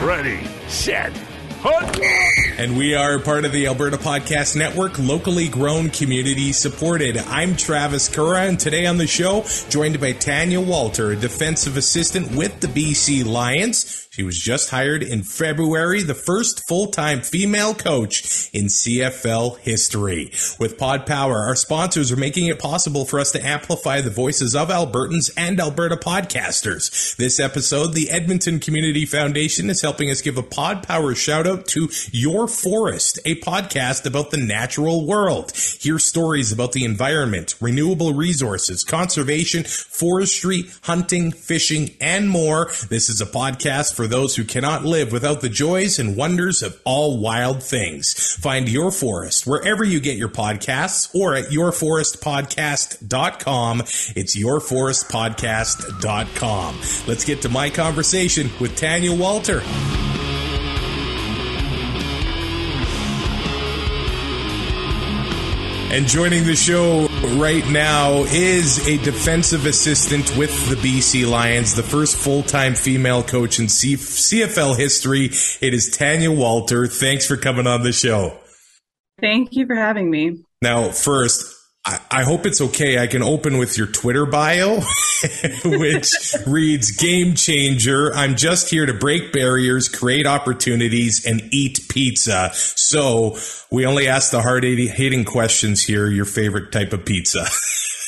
Ready, set, hunt! And we are part of the Alberta Podcast Network, locally grown, community supported. I'm Travis Kura, and today on the show, joined by Tanya Walter, defensive assistant with the BC Lions. She was just hired in February, the first full-time female coach in CFL history. With Pod Power, our sponsors are making it possible for us to amplify the voices of Albertans and Alberta podcasters. This episode, the Edmonton Community Foundation is helping us give a Pod Power shout out to Your Forest, a podcast about the natural world. Hear stories about the environment, renewable resources, conservation, forestry, hunting, fishing, and more. This is a podcast for those who cannot live without the joys and wonders of all wild things. Find Your Forest wherever you get your podcasts or at yourforestpodcast.com. It's yourforestpodcast.com. Let's get to my conversation with Tanya Walter. And joining the show right now is a defensive assistant with the BC Lions, the first full time female coach in C- CFL history. It is Tanya Walter. Thanks for coming on the show. Thank you for having me. Now, first, I, hope it's okay. I can open with your Twitter bio, which reads Game Changer. I'm just here to break barriers, create opportunities, and eat pizza. So we only ask the hard hitting questions here. Your favorite type of pizza?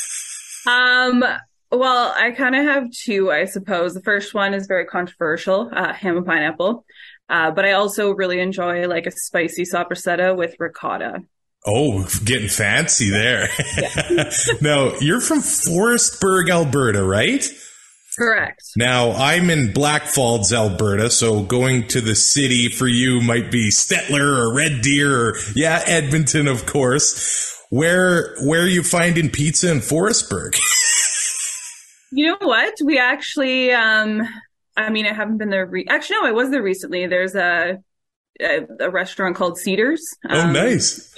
um, well, I kind of have two, I suppose. The first one is very controversial, uh, ham and pineapple. Uh, but I also really enjoy like a spicy soppressata with ricotta. Oh, getting fancy there. Yeah. now, you're from Forestburg, Alberta, right? Correct. Now, I'm in Blackfalds, Alberta, so going to the city for you might be Stettler or Red Deer or, yeah, Edmonton, of course. Where, where are you finding pizza in Forestburg? you know what? We actually, um, I mean, I haven't been there. Re- actually, no, I was there recently. There's a, a, a restaurant called Cedars. Oh, um, nice.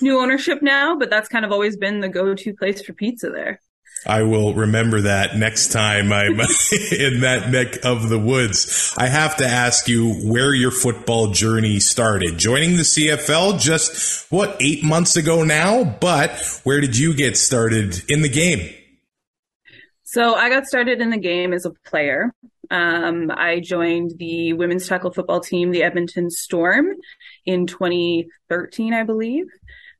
New ownership now, but that's kind of always been the go-to place for pizza there. I will remember that next time I'm in that neck of the woods. I have to ask you where your football journey started. Joining the CFL just, what, eight months ago now? But where did you get started in the game? So I got started in the game as a player. Um, I joined the women's tackle football team, the Edmonton Storm, in 2013, I believe.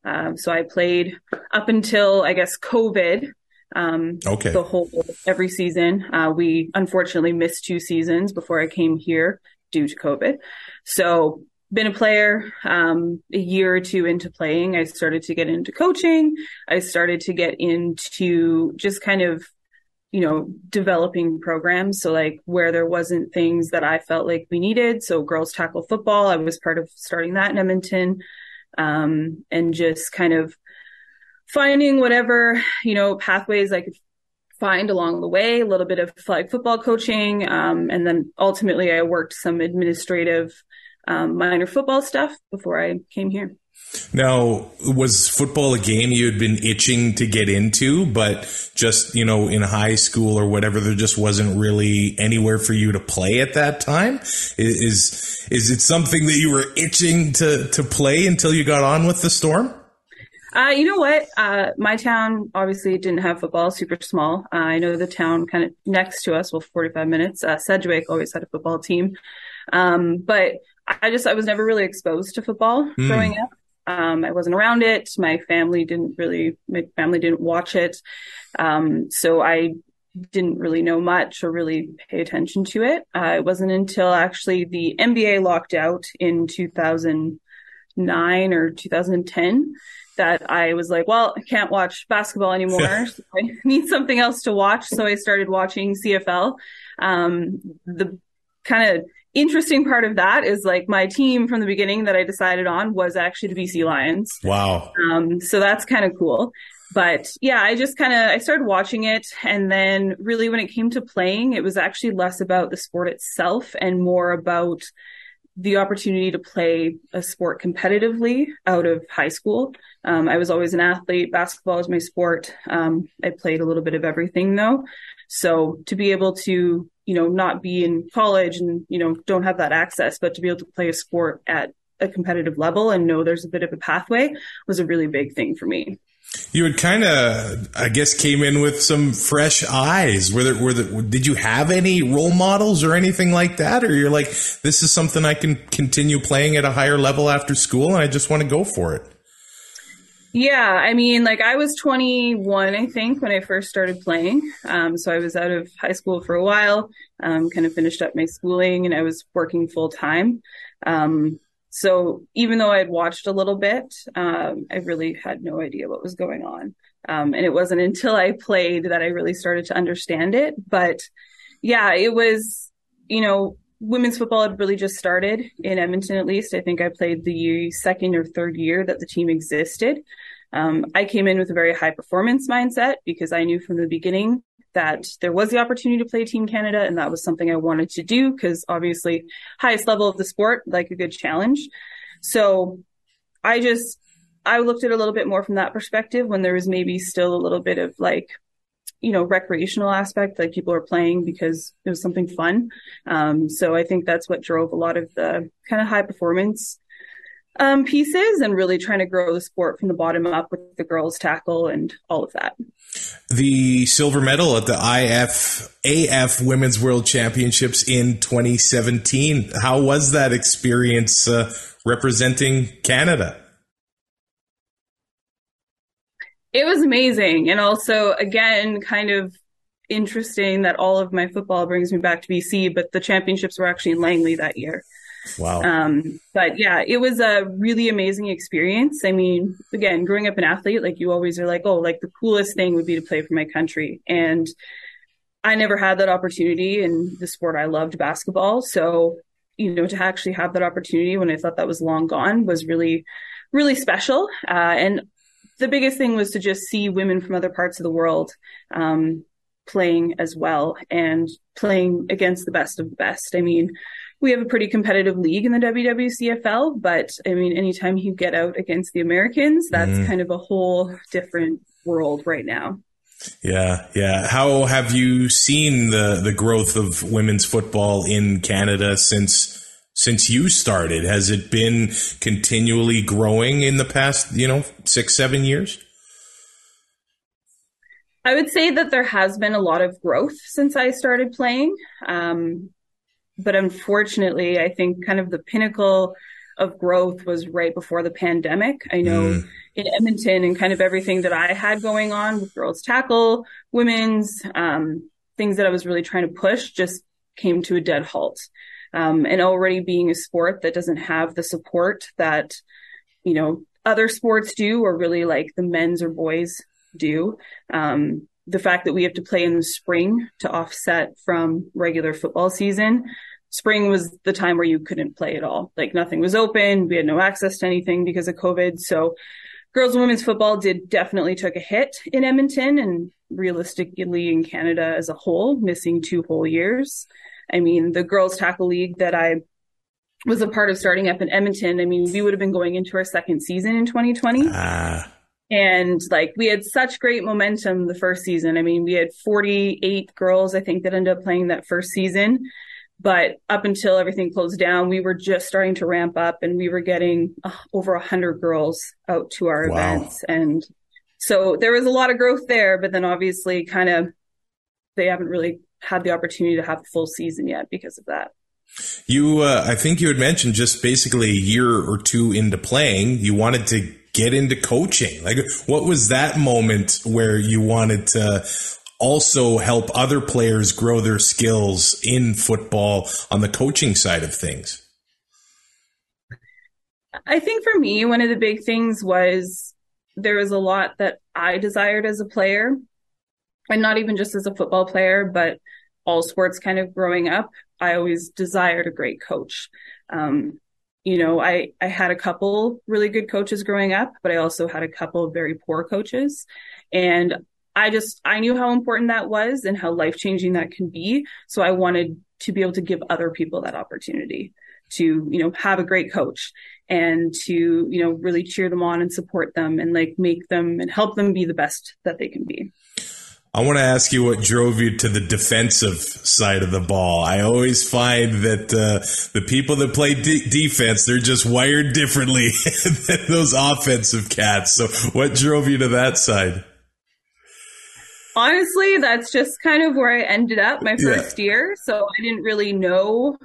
Um, so I played up until I guess COVID. Um, okay. The whole every season. Uh, we unfortunately missed two seasons before I came here due to COVID. So been a player um, a year or two into playing. I started to get into coaching. I started to get into just kind of you know, developing programs. So like where there wasn't things that I felt like we needed. So girls tackle football, I was part of starting that in Edmonton. Um, and just kind of finding whatever, you know, pathways I could find along the way, a little bit of flag football coaching. Um, and then ultimately I worked some administrative, um, minor football stuff before I came here. Now, was football a game you had been itching to get into, but just, you know, in high school or whatever, there just wasn't really anywhere for you to play at that time? Is, is it something that you were itching to, to play until you got on with the Storm? Uh, you know what? Uh, my town obviously didn't have football, super small. Uh, I know the town kind of next to us, well, 45 minutes, uh, Sedgwick always had a football team. Um, but I just, I was never really exposed to football mm. growing up. Um, I wasn't around it. My family didn't really, my family didn't watch it. Um, so I didn't really know much or really pay attention to it. Uh, it wasn't until actually the NBA locked out in 2009 or 2010 that I was like, well, I can't watch basketball anymore. so I need something else to watch. So I started watching CFL. Um, the kind of interesting part of that is like my team from the beginning that I decided on was actually the BC Lions. Wow. Um, so that's kind of cool. But yeah, I just kind of I started watching it and then really when it came to playing, it was actually less about the sport itself and more about the opportunity to play a sport competitively out of high school. Um, I was always an athlete. Basketball was my sport. Um, I played a little bit of everything though. So to be able to, you know, not be in college and, you know, don't have that access, but to be able to play a sport at a competitive level and know there's a bit of a pathway was a really big thing for me. You had kind of, I guess, came in with some fresh eyes. Were there, were there, did you have any role models or anything like that? Or you're like, this is something I can continue playing at a higher level after school and I just want to go for it? Yeah, I mean, like I was 21, I think, when I first started playing. Um, so I was out of high school for a while, um, kind of finished up my schooling, and I was working full time. Um, so even though I had watched a little bit, um, I really had no idea what was going on. Um, and it wasn't until I played that I really started to understand it. But yeah, it was, you know, women's football had really just started in Edmonton, at least. I think I played the second or third year that the team existed. Um, I came in with a very high performance mindset because I knew from the beginning that there was the opportunity to play Team Canada, and that was something I wanted to do because obviously, highest level of the sport, like a good challenge. So I just I looked at it a little bit more from that perspective when there was maybe still a little bit of like you know, recreational aspect, like people are playing because it was something fun. Um, so I think that's what drove a lot of the kind of high performance um, pieces and really trying to grow the sport from the bottom up with the girls tackle and all of that. The silver medal at the IFAF Women's World Championships in 2017. How was that experience uh, representing Canada? It was amazing. And also, again, kind of interesting that all of my football brings me back to BC, but the championships were actually in Langley that year. Wow. Um, but yeah, it was a really amazing experience. I mean, again, growing up an athlete, like you always are like, oh, like the coolest thing would be to play for my country. And I never had that opportunity in the sport I loved, basketball. So, you know, to actually have that opportunity when I thought that was long gone was really, really special. Uh, and the biggest thing was to just see women from other parts of the world um, playing as well and playing against the best of the best. I mean, we have a pretty competitive league in the WWCFL, but I mean, anytime you get out against the Americans, that's mm. kind of a whole different world right now. Yeah, yeah. How have you seen the the growth of women's football in Canada since since you started? Has it been continually growing in the past, you know, six, seven years? I would say that there has been a lot of growth since I started playing. Um, but unfortunately, I think kind of the pinnacle of growth was right before the pandemic. I know mm. in Edmonton and kind of everything that I had going on with girls tackle, women's, um, things that I was really trying to push just came to a dead halt. Um, and already being a sport that doesn't have the support that, you know, other sports do or really like the men's or boys do. Um, the fact that we have to play in the spring to offset from regular football season. Spring was the time where you couldn't play at all. Like nothing was open. We had no access to anything because of COVID. So girls and women's football did definitely took a hit in Edmonton and realistically in Canada as a whole, missing two whole years. I mean, the girls tackle league that I was a part of starting up in Edmonton, I mean, we would have been going into our second season in 2020. Ah. And like we had such great momentum the first season. I mean, we had 48 girls, I think, that ended up playing that first season. But up until everything closed down, we were just starting to ramp up and we were getting uh, over 100 girls out to our wow. events. And so there was a lot of growth there, but then obviously kind of they haven't really had the opportunity to have a full season yet because of that. You, uh, I think you had mentioned just basically a year or two into playing, you wanted to get into coaching. Like, what was that moment where you wanted to also help other players grow their skills in football on the coaching side of things? I think for me, one of the big things was there was a lot that I desired as a player, and not even just as a football player, but all sports kind of growing up. I always desired a great coach. Um, you know, I, I had a couple really good coaches growing up, but I also had a couple of very poor coaches. And I just, I knew how important that was and how life changing that can be. So I wanted to be able to give other people that opportunity to, you know, have a great coach and to, you know, really cheer them on and support them and like make them and help them be the best that they can be. I want to ask you what drove you to the defensive side of the ball. I always find that uh, the people that play de- defense, they're just wired differently than those offensive cats. So, what drove you to that side? Honestly, that's just kind of where I ended up my first yeah. year. So, I didn't really know.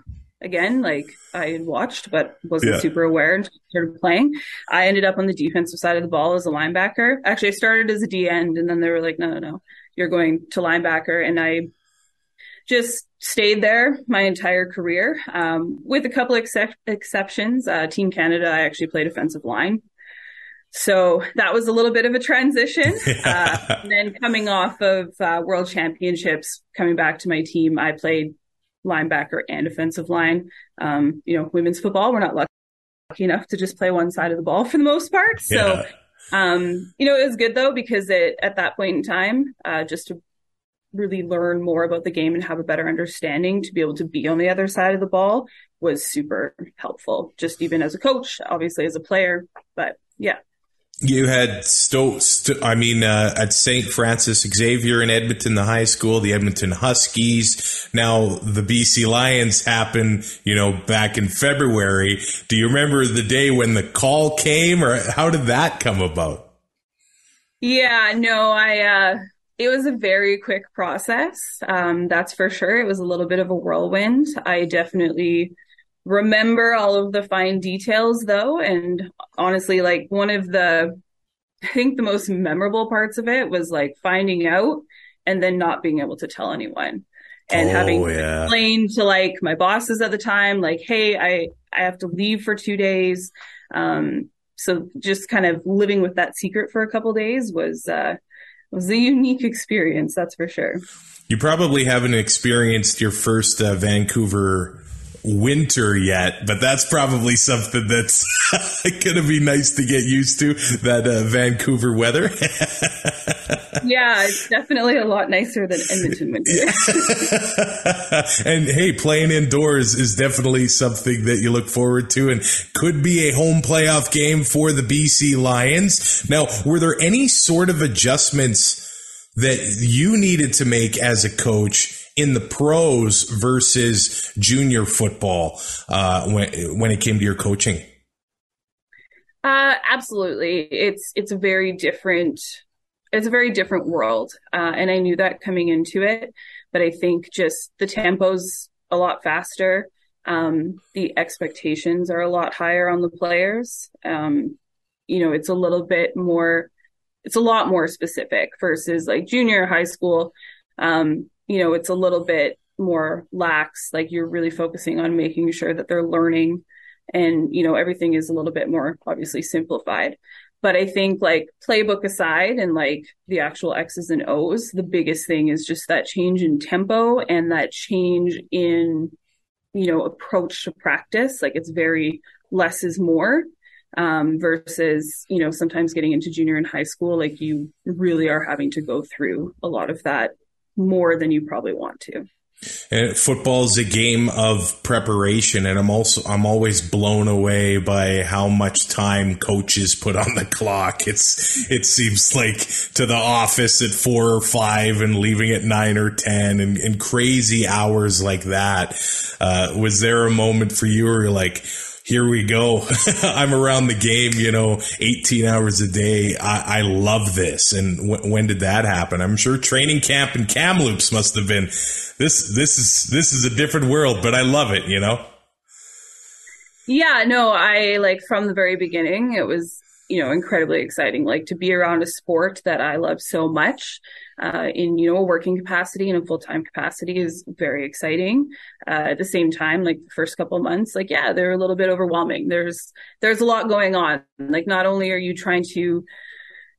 Again, like I had watched, but wasn't yeah. super aware until I started playing. I ended up on the defensive side of the ball as a linebacker. Actually, I started as a D end, and then they were like, "No, no, no, you're going to linebacker. And I just stayed there my entire career, um, with a couple excep- exceptions. Uh, Team Canada, I actually played offensive line. So that was a little bit of a transition. Uh, and then coming off of uh, World Championships, coming back to my team, I played linebacker and offensive line. Um, you know, women's football, we're not lucky enough to just play one side of the ball for the most part. So yeah. Um, you know, it was good though because it at that point in time, uh, just to really learn more about the game and have a better understanding to be able to be on the other side of the ball was super helpful. Just even as a coach, obviously as a player, but yeah. You had Sto, Sto I mean, uh, at St. Francis Xavier in Edmonton, the high school, the Edmonton Huskies. Now the BC Lions happened, you know, back in February. Do you remember the day when the call came or how did that come about? Yeah, no, I, uh, it was a very quick process. Um, that's for sure. It was a little bit of a whirlwind. I definitely remember all of the fine details though. And honestly, like one of the, I think the most memorable parts of it was like finding out and then not being able to tell anyone and oh, having yeah. explained to like my bosses at the time, like, Hey, I, I have to leave for two days. Um, so just kind of living with that secret for a couple days was, uh, was a unique experience. That's for sure. You probably haven't experienced your first uh, Vancouver winter yet, but that's probably something that's going to be nice to get used to that uh, Vancouver weather. yeah, it's definitely a lot nicer than Edmonton winter. and hey, playing indoors is definitely something that you look forward to and could be a home playoff game for the BC Lions. Now, were there any sort of adjustments that you needed to make as a coach in the pros versus junior football uh, when when it came to your coaching? Uh, absolutely, it's it's a very different it's a very different world, uh, and I knew that coming into it. But I think just the tempo's a lot faster. Um, the expectations are a lot higher on the players. Um, you know, it's a little bit more, it's a lot more specific versus like junior high school. Um, you know, it's a little bit more lax. Like you're really focusing on making sure that they're learning and, you know, everything is a little bit more obviously simplified. But I think like playbook aside and like the actual X's and O's, the biggest thing is just that change in tempo and that change in, you know, approach to practice. Like it's very less is more um, versus, you know, sometimes getting into junior and high school, like you really are having to go through a lot of that more than you probably want to. And football is a game of preparation, and I'm also I'm always blown away by how much time coaches put on the clock. It's it seems like to the office at four or five and leaving at nine or ten, and, and crazy hours like that. Uh, was there a moment for you where you're like? Here we go. I'm around the game, you know, 18 hours a day. I, I love this. And w- when did that happen? I'm sure training camp and Kamloops must have been this. This is this is a different world, but I love it. You know. Yeah, no, I like from the very beginning. It was you know, incredibly exciting. Like to be around a sport that I love so much, uh, in, you know, a working capacity and a full time capacity is very exciting. Uh, at the same time, like the first couple months, like, yeah, they're a little bit overwhelming. There's, there's a lot going on. Like not only are you trying to,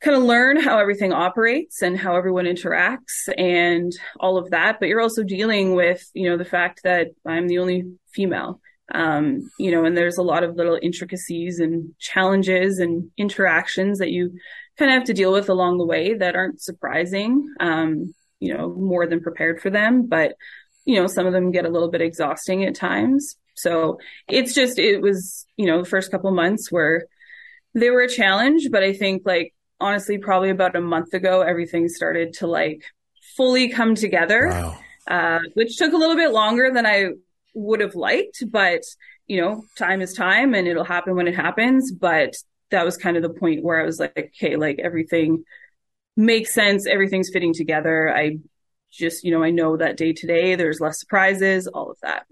kind of learn how everything operates and how everyone interacts and all of that. But you're also dealing with, you know, the fact that I'm the only female. Um, you know, and there's a lot of little intricacies and challenges and interactions that you kind of have to deal with along the way that aren't surprising. Um, you know, more than prepared for them, but you know, some of them get a little bit exhausting at times. So it's just, it was, you know, the first couple months where they were a challenge, but I think like honestly, probably about a month ago, everything started to like fully come together, wow. uh, which took a little bit longer than I would have liked. But, you know, time is time and it'll happen when it happens. But that was kind of the point where I was like, okay, like everything makes sense. Everything's fitting together. I just, you know, I know that day to day, there's less surprises, all of that.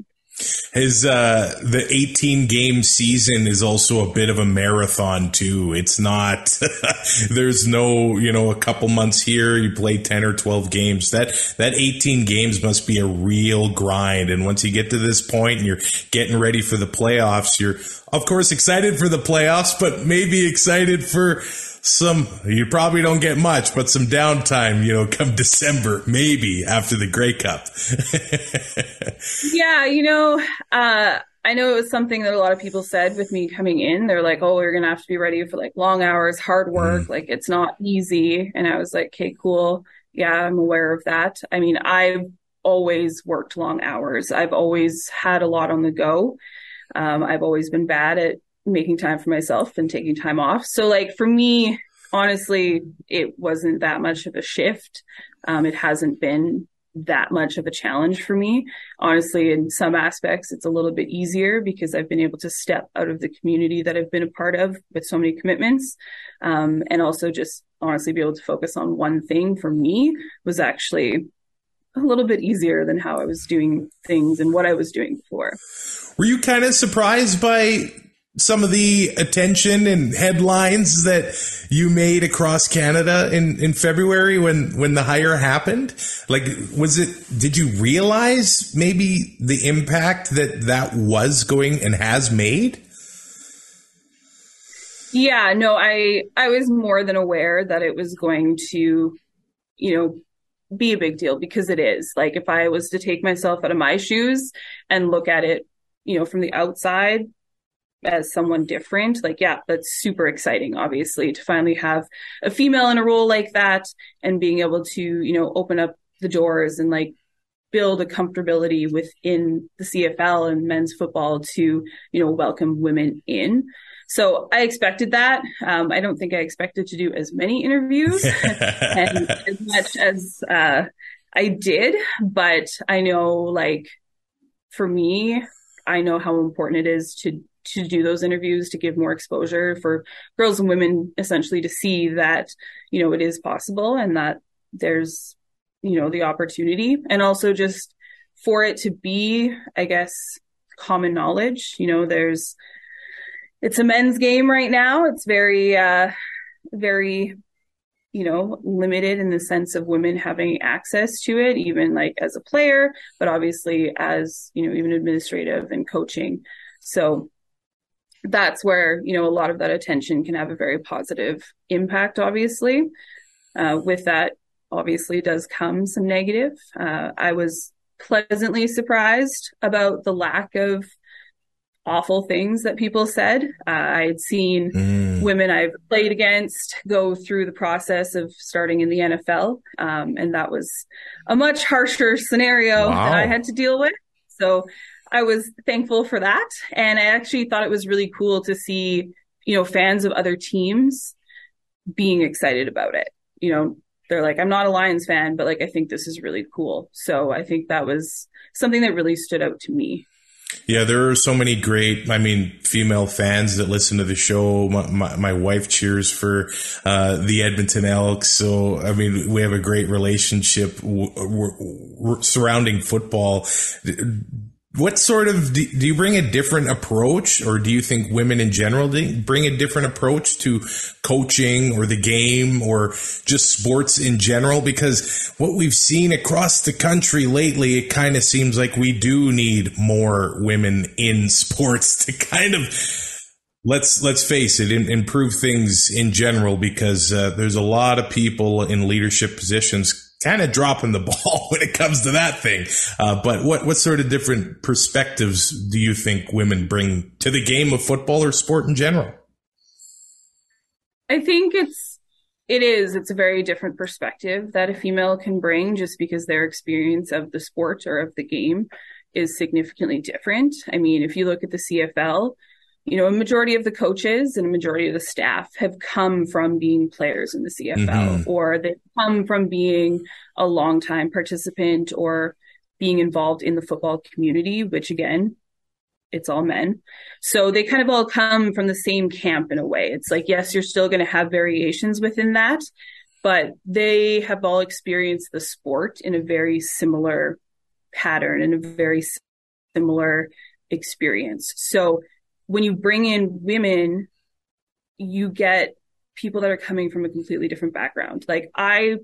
His uh, the 18 game season is also a bit of a marathon too. It's not there's no you know a couple months here you play 10 or 12 games. That that 18 games must be a real grind. And once you get to this point and you're getting ready for the playoffs, you're of course excited for the playoffs, but maybe excited for some you probably don't get much, but some downtime, you know, come December, maybe after the Grey Cup. yeah, you know, uh, I know it was something that a lot of people said with me coming in. They're like, "Oh, you're gonna have to be ready for like long hours, hard work. Mm. Like it's not easy." And I was like, "Okay, cool. Yeah, I'm aware of that." I mean, I've always worked long hours. I've always had a lot on the go. Um, I've always been bad at making time for myself and taking time off. So like for me, honestly, it wasn't that much of a shift. Um, it hasn't been that much of a challenge for me. Honestly, in some aspects, it's a little bit easier because I've been able to step out of the community that I've been a part of with so many commitments. Um, and also just honestly be able to focus on one thing for me was actually a little bit easier than how I was doing things and what I was doing before. Were you kind of surprised by some of the attention and headlines that you made across Canada in, in February when, when the hire happened? Like, was it, did you realize maybe the impact that that was going and has made? Yeah, no, I, I was more than aware that it was going to, you know, be a big deal because it is. Like, if I was to take myself out of my shoes and look at it, you know, from the outside, as someone different like yeah that's super exciting obviously to finally have a female in a role like that and being able to you know open up the doors and like build a comfortability within the CFL and men's football to you know welcome women in so I expected that. Um, I don't think I expected to do as many interviews and as much as uh, I did, but I know like for me, I know how important it is to to do those interviews to give more exposure for girls and women essentially to see that you know it is possible and that there's you know the opportunity and also just for it to be i guess common knowledge. You know there's it's a men's game right now. It's very uh very you know limited in the sense of women having access to it even like as a player but obviously as you know even administrative and coaching. So that's where you know a lot of that attention can have a very positive impact obviously. Uh, with that obviously does come some negative. Uh, i was pleasantly surprised about the lack of awful things that people said. Uh, i had seen mm. women i've played against go through the process of starting in the nfl um, and that was a much harsher scenario wow. that i had to deal with. So I was thankful for that. And I actually thought it was really cool to see, you know, fans of other teams being excited about it. You know, they're like, I'm not a Lions fan, but like, I think this is really cool. So I think that was something that really stood out to me. Yeah, there are so many great, I mean, female fans that listen to the show. My, my, my wife cheers for uh, the Edmonton Elks. So, I mean, we have a great relationship w- w- w- surrounding football what sort of do, do, you bring a different approach or do you think women in general bring a different approach to coaching or the game or just sports in general? Because what we've seen across the country lately it kind of seems like we do need more women in sports to kind of let's let's face it improve things in general because uh, there's a lot of people in leadership positions kind of dropping the ball when it comes to that thing. Uh, but what what sort of different perspectives do you think women bring to the game of football or sport in general? I think it's it is it's a very different perspective that a female can bring just because their experience of the sport or of the game is significantly different. I mean, if you look at the CFL, you know, a majority of the coaches and a majority of the staff have come from being players in the CFL mm-hmm. or they've come from being a longtime participant or being involved in the football community, which again, it's all men. So they kind of all come from the same camp in a way. It's like, yes, you're still going to have variations within that, but they have all experienced the sport in a very similar pattern and a very similar experience. So when you bring in women, you get people that are coming from a completely different background. Like I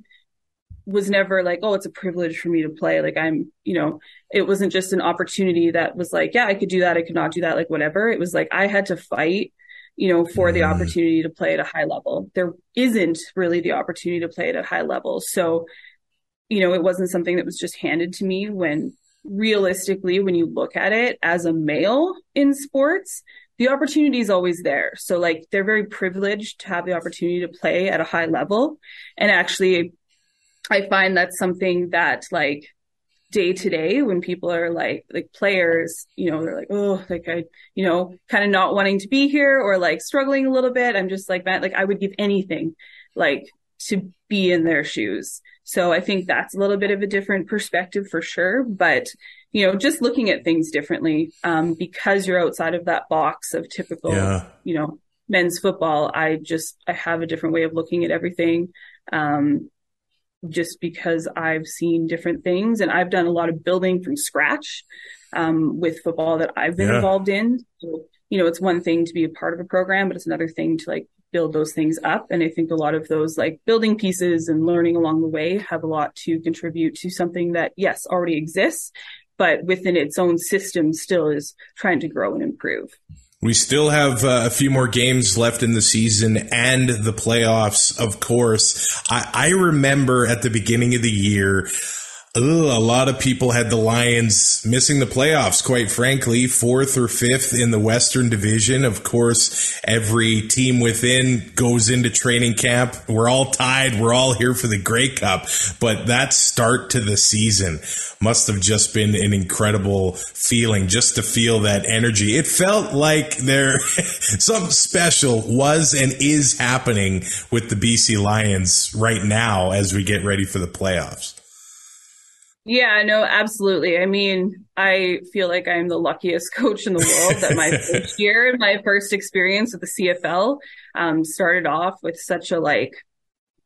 was never like, oh, it's a privilege for me to play. Like I'm, you know, it wasn't just an opportunity that was like, yeah, I could do that. I could not do that. Like whatever. It was like I had to fight, you know, for the mm. opportunity to play at a high level. There isn't really the opportunity to play at a high level. So, you know, it wasn't something that was just handed to me when realistically, when you look at it as a male in sports, the opportunity is always there. So like they're very privileged to have the opportunity to play at a high level. And actually, I find that's something that like day to day when people are like like players you know they're like oh like i you know kind of not wanting to be here or like struggling a little bit i'm just like man like i would give anything like to be in their shoes so I think that's a little bit of a different perspective for sure. But, you know, just looking at things differently, um, because you're outside of that box of typical, yeah. you know, men's football, I just, I have a different way of looking at everything. Um, just because I've seen different things and I've done a lot of building from scratch, um, with football that I've been yeah. involved in. So, you know, it's one thing to be a part of a program, but it's another thing to like build those things up. And I think a lot of those like building pieces and learning along the way have a lot to contribute to something that, yes, already exists, but within its own system still is trying to grow and improve. We still have uh, a few more games left in the season and the playoffs, of course. I, I remember at the beginning of the year, A lot of people had the Lions missing the playoffs, quite frankly, fourth or fifth in the Western Division. Of course, every team within goes into training camp. We're all tied. We're all here for the Grey Cup. But that start to the season must have just been an incredible feeling just to feel that energy. It felt like there something special was and is happening with the BC Lions right now as we get ready for the playoffs. Yeah, no, absolutely. I mean, I feel like I'm the luckiest coach in the world that my first year, my first experience with the CFL, um, started off with such a like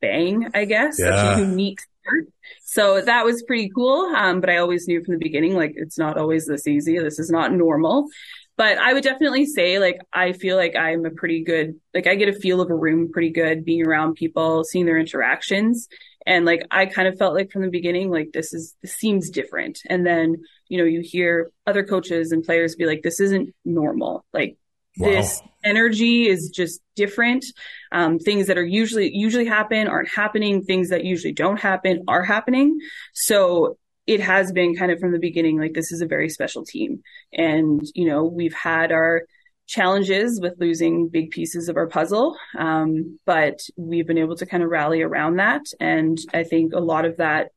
bang, I guess, yeah. such a unique start. So that was pretty cool. Um, but I always knew from the beginning, like, it's not always this easy. This is not normal. But I would definitely say, like, I feel like I'm a pretty good, like, I get a feel of a room pretty good being around people, seeing their interactions. And like, I kind of felt like from the beginning, like, this is, this seems different. And then, you know, you hear other coaches and players be like, this isn't normal. Like, wow. this energy is just different. Um, things that are usually, usually happen aren't happening. Things that usually don't happen are happening. So it has been kind of from the beginning, like, this is a very special team. And, you know, we've had our, challenges with losing big pieces of our puzzle. Um, but we've been able to kind of rally around that. And I think a lot of that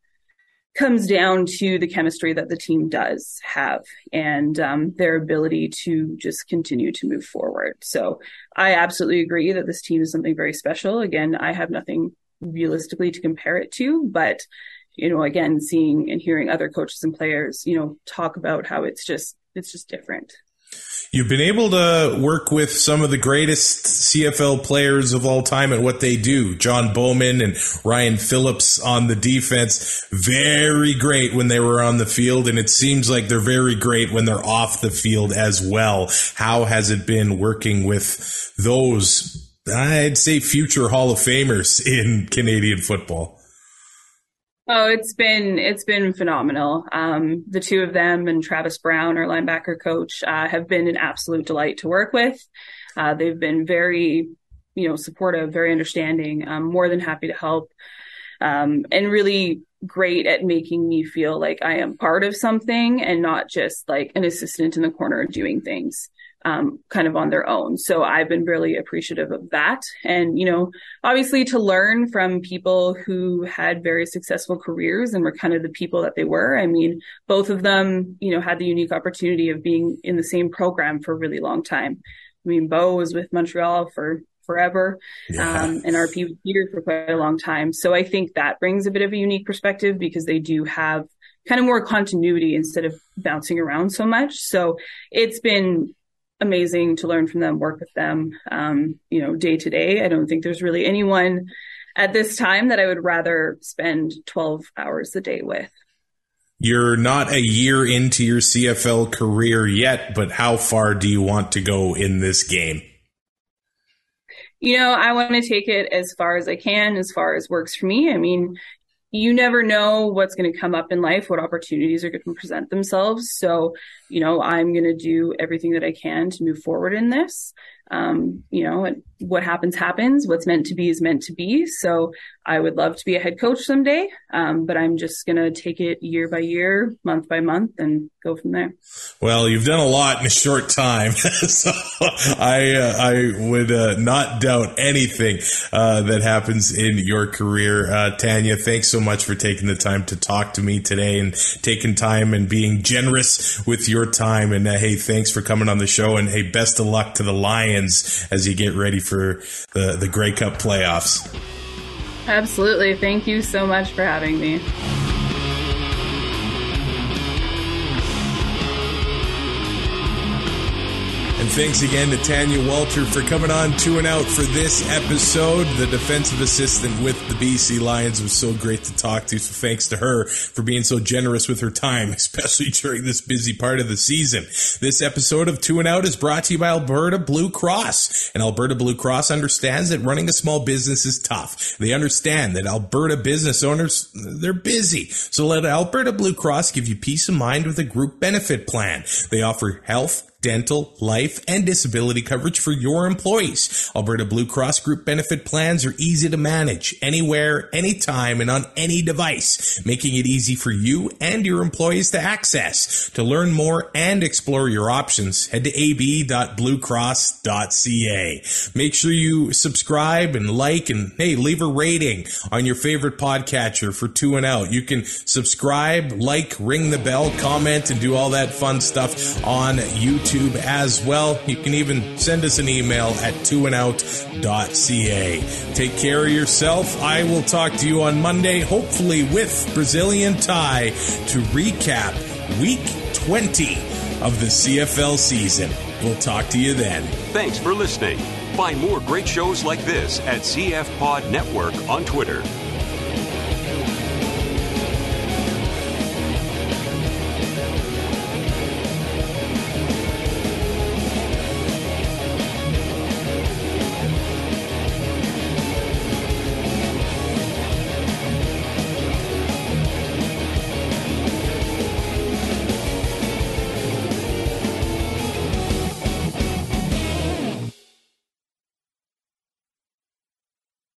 comes down to the chemistry that the team does have and um, their ability to just continue to move forward. So I absolutely agree that this team is something very special. Again, I have nothing realistically to compare it to, but you know, again, seeing and hearing other coaches and players, you know, talk about how it's just, it's just different. You've been able to work with some of the greatest CFL players of all time at what they do. John Bowman and Ryan Phillips on the defense. Very great when they were on the field, and it seems like they're very great when they're off the field as well. How has it been working with those, I'd say, future Hall of Famers in Canadian football? Oh, it's been it's been phenomenal. Um, the two of them and Travis Brown, our linebacker coach, uh, have been an absolute delight to work with. Uh, they've been very, you know, supportive, very understanding. More than happy to help, um, and really great at making me feel like I am part of something and not just like an assistant in the corner doing things um, kind of on their own. So I've been really appreciative of that. And, you know, obviously to learn from people who had very successful careers and were kind of the people that they were. I mean, both of them, you know, had the unique opportunity of being in the same program for a really long time. I mean, Bo was with Montreal for forever, yeah. um, and RP was here for quite a long time. So I think that brings a bit of a unique perspective because they do have kind of more continuity instead of bouncing around so much. So it's been amazing to learn from them, work with them, um, you know, day to day. I don't think there's really anyone at this time that I would rather spend 12 hours a day with. You're not a year into your CFL career yet, but how far do you want to go in this game? You know, I want to take it as far as I can, as far as works for me. I mean, you never know what's going to come up in life, what opportunities are going to present themselves. So, you know, I'm going to do everything that I can to move forward in this um, you know, what happens, happens. What's meant to be is meant to be. So I would love to be a head coach someday, um, but I'm just going to take it year by year, month by month, and go from there. Well, you've done a lot in a short time, so I uh, I would uh, not doubt anything uh, that happens in your career, uh, Tanya. Thanks so much for taking the time to talk to me today and taking time and being generous with your time. And uh, hey, thanks for coming on the show. And hey, best of luck to the Lions as you get ready for the, the Grey Cup playoffs. Absolutely. Thank you so much for having me. Thanks again to Tanya Walter for coming on two and out for this episode. The defensive assistant with the BC Lions was so great to talk to. So thanks to her for being so generous with her time, especially during this busy part of the season. This episode of Two and Out is brought to you by Alberta Blue Cross. And Alberta Blue Cross understands that running a small business is tough. They understand that Alberta business owners, they're busy. So let Alberta Blue Cross give you peace of mind with a group benefit plan. They offer health, dental, life, and disability coverage for your employees. Alberta Blue Cross group benefit plans are easy to manage anywhere, anytime, and on any device, making it easy for you and your employees to access. To learn more and explore your options, head to ab.bluecross.ca. Make sure you subscribe and like and hey, leave a rating on your favorite podcatcher for two and out. You can subscribe, like, ring the bell, comment, and do all that fun stuff on YouTube YouTube as well. You can even send us an email at twoandout.ca. Take care of yourself. I will talk to you on Monday, hopefully with Brazilian Tie, to recap week 20 of the CFL season. We'll talk to you then. Thanks for listening. Find more great shows like this at CF Pod Network on Twitter.